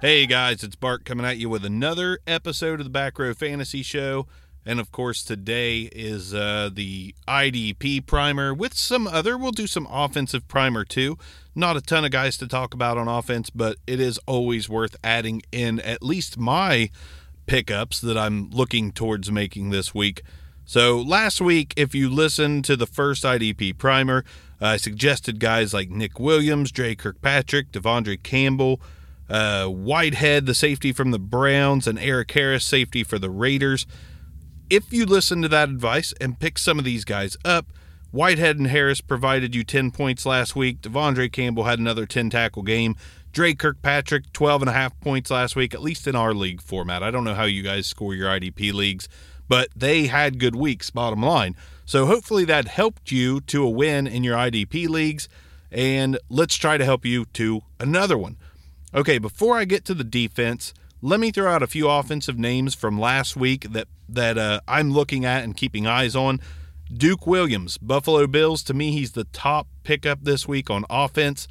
Hey guys, it's Bark coming at you with another episode of the Back Row Fantasy Show. And of course, today is uh, the IDP primer with some other. We'll do some offensive primer too. Not a ton of guys to talk about on offense, but it is always worth adding in at least my pickups that I'm looking towards making this week. So, last week, if you listened to the first IDP primer, I suggested guys like Nick Williams, Dre Kirkpatrick, De'Vondre Campbell, uh, Whitehead, the safety from the Browns, and Erik Harris, safety for the Raiders. If you listen to that advice and pick some of these guys up, Whitehead and Harris provided you 10 points last week. De'Vondre Campbell had another 10 tackle game. Dre Kirkpatrick, 12 and a half points last week, at least in our league format. I don't know how you guys score your IDP leagues, but they had good weeks, bottom line. So hopefully that helped you to a win in your IDP leagues. And let's try to help you to another one. Okay, before I get to the defense, let me throw out a few offensive names from last week that that uh, I'm looking at and keeping eyes on. Duke Williams, Buffalo Bills. To me, he's the top pickup this week on offense.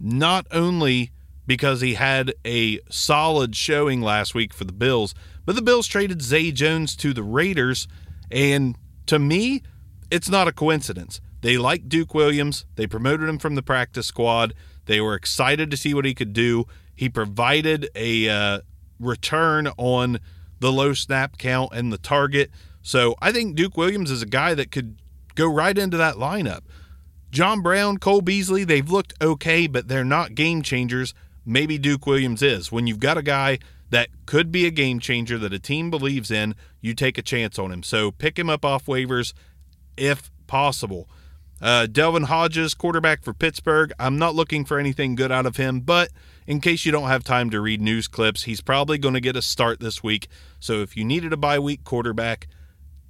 Not only because he had a solid showing last week for the Bills, but the Bills traded Zay Jones to the Raiders, and to me, it's not a coincidence. They like Duke Williams. They promoted him from the practice squad. They were excited to see what he could do. He provided a uh, return on the low snap count and the target. So I think Duke Williams is a guy that could go right into that lineup. John Brown, Cole Beasley, they've looked okay, but they're not game changers. Maybe Duke Williams is. When you've got a guy that could be a game changer that a team believes in, you take a chance on him. So pick him up off waivers if possible. Uh, Devlin Hodges, quarterback for Pittsburgh. I'm not looking for anything good out of him, but in case you don't have time to read news clips, he's probably going to get a start this week. So if you needed a bye week quarterback,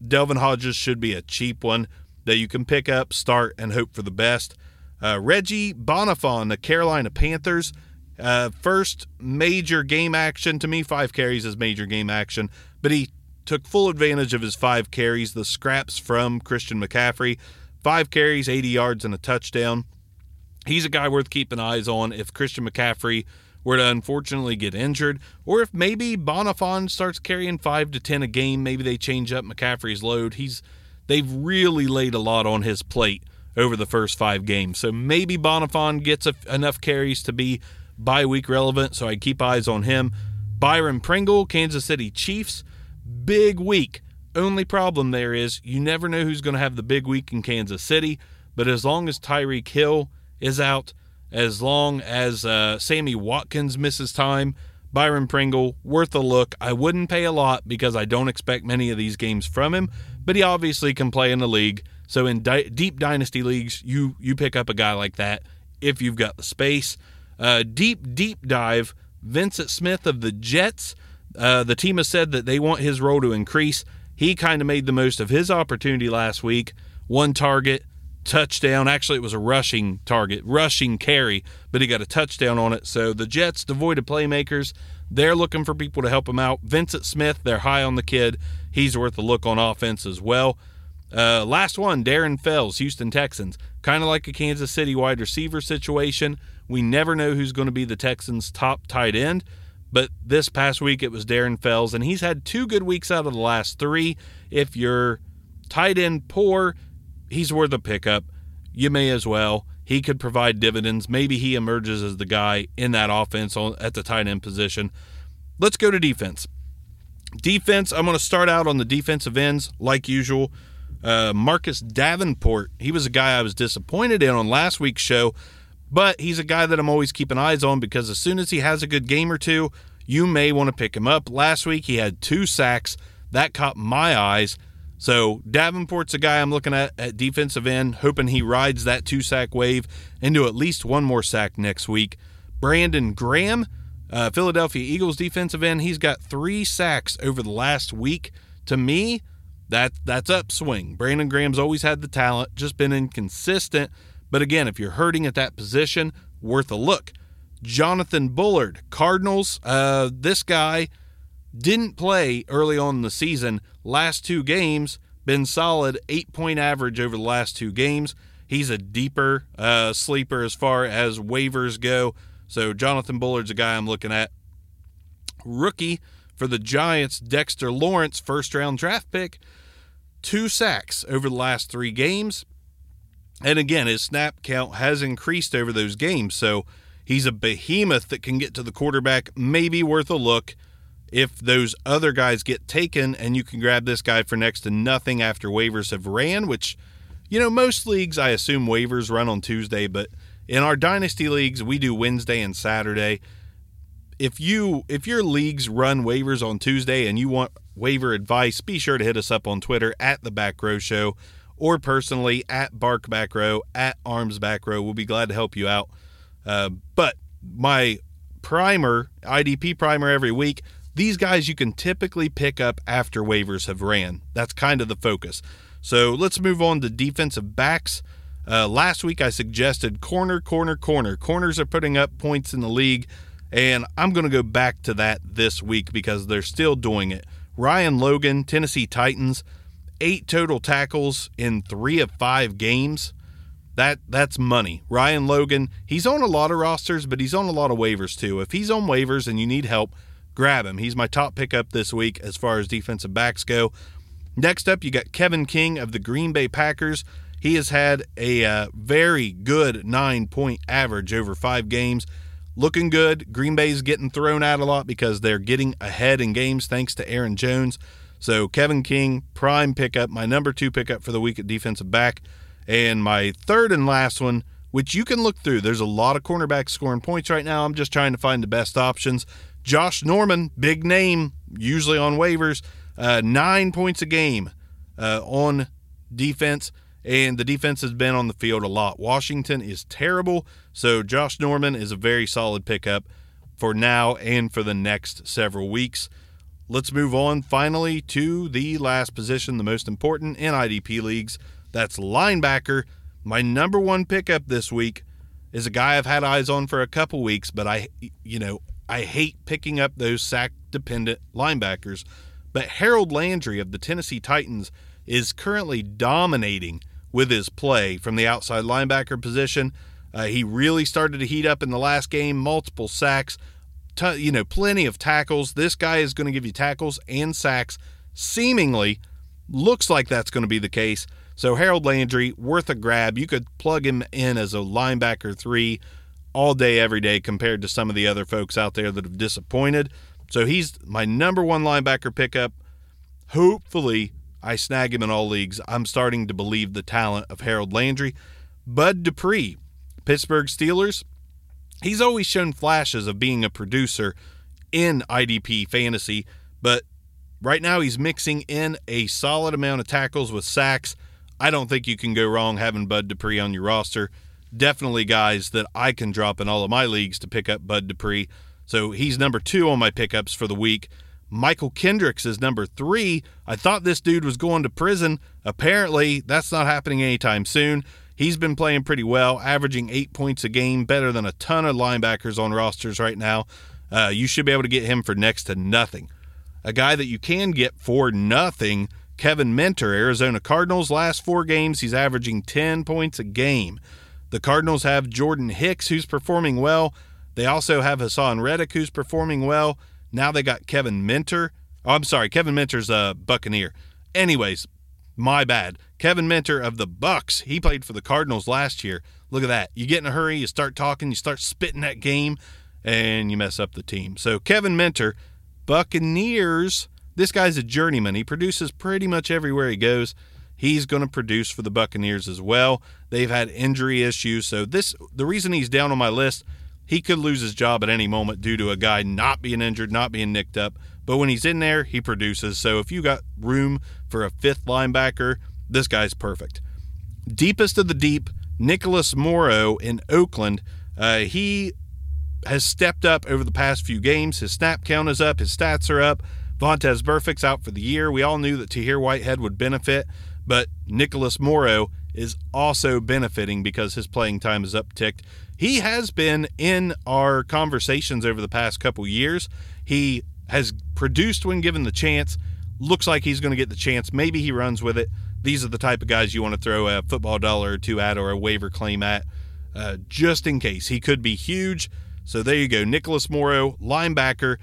Devlin Hodges should be a cheap one that you can pick up, start, and hope for the best. Uh, Reggie Bonnafon, the Carolina Panthers. Uh, first major game action to me, five carries is major game action, but he took full advantage of his five carries, the scraps from Christian McCaffrey. Five carries, 80 yards, and a touchdown. He's a guy worth keeping eyes on if Christian McCaffrey were to unfortunately get injured, or if maybe Bonnafon starts carrying five to ten a game, maybe they change up McCaffrey's load. He's they've really laid a lot on his plate over the first five games, so maybe Bonnafon gets a, enough carries to be bye week relevant. So I keep eyes on him. Byron Pringle, Kansas City Chiefs, big week. Only problem there is you never know who's going to have the big week in Kansas City. But as long as Tyreek Hill is out, as long as uh, Sammy Watkins misses time, Byron Pringle, worth a look. I wouldn't pay a lot because I don't expect many of these games from him, but he obviously can play in the league. So in di- deep dynasty leagues, you you pick up a guy like that if you've got the space. Uh, deep deep dive. Vyncint Smith of the Jets. Uh, the team has said that they want his role to increase. He kind of made the most of his opportunity last week. One target, touchdown. Actually, it was a rushing target, rushing carry, but he got a touchdown on it. So the Jets, devoid of playmakers, they're looking for people to help them out. Vyncint Smith, they're high on the kid. He's worth a look on offense as well. Uh, last one, Darren Fells, Houston Texans. Kind of like a Kansas City wide receiver situation. We never know who's going to be the Texans' top tight end. But this past week it was Darren Fells, and he's had two good weeks out of the last three. If you're tight end poor, he's worth a pickup. you may as well. He could provide dividends. Maybe he emerges as the guy in that offense at the tight end position. Let's go to defense. Defense, I'm going to start out on the defensive ends like usual. Uh, Marcus Davenport, he was a guy I was disappointed in on last week's show, but he's a guy that I'm always keeping eyes on because as soon as he has a good game or two, you may want to pick him up. Last week he had two sacks. That caught my eyes. So Davenport's a guy I'm looking at at defensive end, hoping he rides that two sack wave into at least one more sack next week. Brandon Graham, uh, Philadelphia Eagles defensive end, he's got three sacks over the last week. To me, that that's upswing. Brandon Graham's always had the talent, just been inconsistent. But again, if you're hurting at that position, worth a look. Jonathan Bullard, Cardinals. Uh, this guy didn't play early on in the season. Last two games, been solid, eight point average over the last two games. He's a deeper uh, sleeper as far as waivers go. So Jonathan Bullard's a guy I'm looking at. Rookie for the Giants, Dexter Lawrence, first round draft pick, two sacks over the last three games. And again, his snap count has increased over those games. So he's a behemoth that can get to the quarterback, maybe worth a look if those other guys get taken and you can grab this guy for next to nothing after waivers have ran, which, you know, most leagues, I assume waivers run on Tuesday, but in our dynasty leagues, we do Wednesday and Saturday. If you if your leagues run waivers on Tuesday and you want waiver advice, be sure to hit us up on Twitter at the Back Row Show or personally at Bark Back Row at Arms Back Row. We'll be glad to help you out. Uh, but my primer, IDP primer every week, these guys you can typically pick up after waivers have ran. That's kind of the focus. So let's move on to defensive backs. Uh, last week I suggested corner, corner, corner. Corners are putting up points in the league, and I'm going to go back to that this week because they're still doing it. Ryan Logan, Tennessee Titans, eight total tackles in three of five games. That that's money. Ryan Logan, he's on a lot of rosters, but he's on a lot of waivers too. If he's on waivers and you need help, grab him. He's my top pickup this week as far as defensive backs go. Next up, you got Kevin King of the Green Bay Packers. He has had a uh, very good nine point average over five games. Looking good. Green Bay's getting thrown out a lot because they're getting ahead in games thanks to Aaron Jones. So, Kevin King, prime pickup, my number two pickup for the week at defensive back. And my third and last one, which you can look through. There's a lot of cornerbacks scoring points right now. I'm just trying to find the best options. Josh Norman, big name, usually on waivers, uh, nine points a game uh, on defense, and the defense has been on the field a lot. Washington is terrible, so Josh Norman is a very solid pickup for now and for the next several weeks. Let's move on finally to the last position, the most important in IDP leagues. That's linebacker. My number one pickup this week is a guy I've had eyes on for a couple weeks, but I, you know, I hate picking up those sack dependent linebackers, but Harold Landry of the Tennessee Titans is currently dominating with his play from the outside linebacker position. Uh, he really started to heat up in the last game, multiple sacks, t- you know, plenty of tackles. This guy is going to give you tackles and sacks. Seemingly looks like that's going to be the case. So Harold Landry, worth a grab. You could plug him in as a linebacker three all day, every day, compared to some of the other folks out there that have disappointed. So he's my number one linebacker pickup. Hopefully, I snag him in all leagues. I'm starting to believe the talent of Harold Landry. Bud Dupree, Pittsburgh Steelers. He's always shown flashes of being a producer in IDP fantasy, but right now he's mixing in a solid amount of tackles with sacks. I don't think you can go wrong having Bud Dupree on your roster definitely guys that I can drop in all of my leagues to pick up Bud Dupree. So he's number two on my pickups for the week. Mychal Kendricks is number three. I thought this dude was going to prison. Apparently, that's not happening anytime soon. He's been playing pretty well, averaging eight points a game, better than a ton of linebackers on rosters right now. Uh, you should be able to get him for next to nothing. A guy that you can get for nothing, Kevin Minter, Arizona Cardinals. Last four games, he's averaging 10 points a game. The Cardinals have Jordan Hicks, who's performing well. They also have Haason Reddick, who's performing well. Now they got Kevin Minter. Oh, I'm sorry, Kevin Minter's a Buccaneer. Anyways, My bad. Kevin Minter of the Bucks. He played for the Cardinals last year. Look at that. You get in a hurry, you start talking, you start spitting that game, and you mess up the team. So Kevin Minter, Buccaneers. This guy's a journeyman. He produces pretty much everywhere he goes. He's going to produce for the Buccaneers as well. They've had injury issues, so this the reason he's down on my list. He could lose his job at any moment due to a guy not being injured, not being nicked up. But when he's in there, he produces. So if you got room for a fifth linebacker, this guy's perfect. Deepest of the deep, Nicholas Morrow in Oakland. Uh, he has stepped up over the past few games. His snap count is up, his stats are up. Vontaze Burfict's out for the year. We all knew that Tahir Whitehead would benefit, but Nicholas Morrow is also benefiting because his playing time is upticked. He has been in our conversations over the past couple years. He has produced when given the chance. Looks like he's going to get the chance. Maybe he runs with it. These are the type of guys you want to throw a football dollar or two at or a waiver claim at, uh, just in case. He could be huge. So there you go. Nicholas Morrow, linebacker.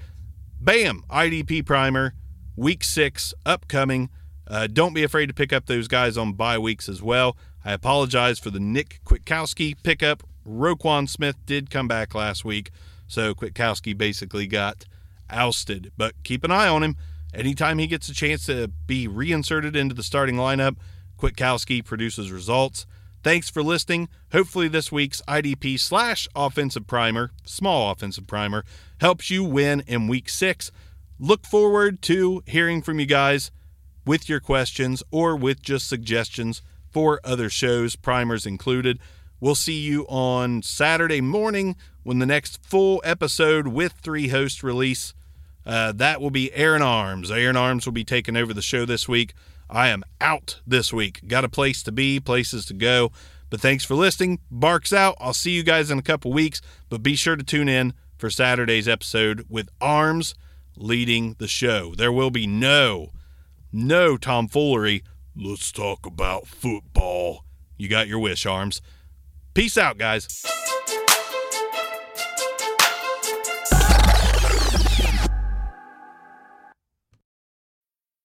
Bam! IDP primer. Week six upcoming. Uh, don't be afraid to pick up those guys on bye weeks as well. I apologize for the Nick Kwiatkowski pickup. Roquan Smith did come back last week, so Kwiatkowski basically got ousted. But keep an eye on him. Anytime he gets a chance to be reinserted into the starting lineup, Kwiatkowski produces results. Thanks for listening. Hopefully, this week's IDP slash offensive primer, small offensive primer, helps you win in week six. Look forward to hearing from you guys with your questions or with just suggestions for other shows, primers included. We'll see you on Saturday morning when the next full episode with three hosts release. Uh, that will be Aaron Arms. Aaron Arms will be taking over the show this week. I am out this week. Got a place to be, places to go. But thanks for listening. Barks out. I'll see you guys in a couple weeks. But be sure to tune in for Saturday's episode with Arms leading the show. There will be no, no tomfoolery. Let's talk about football. You got your wish, Arms. Peace out, guys.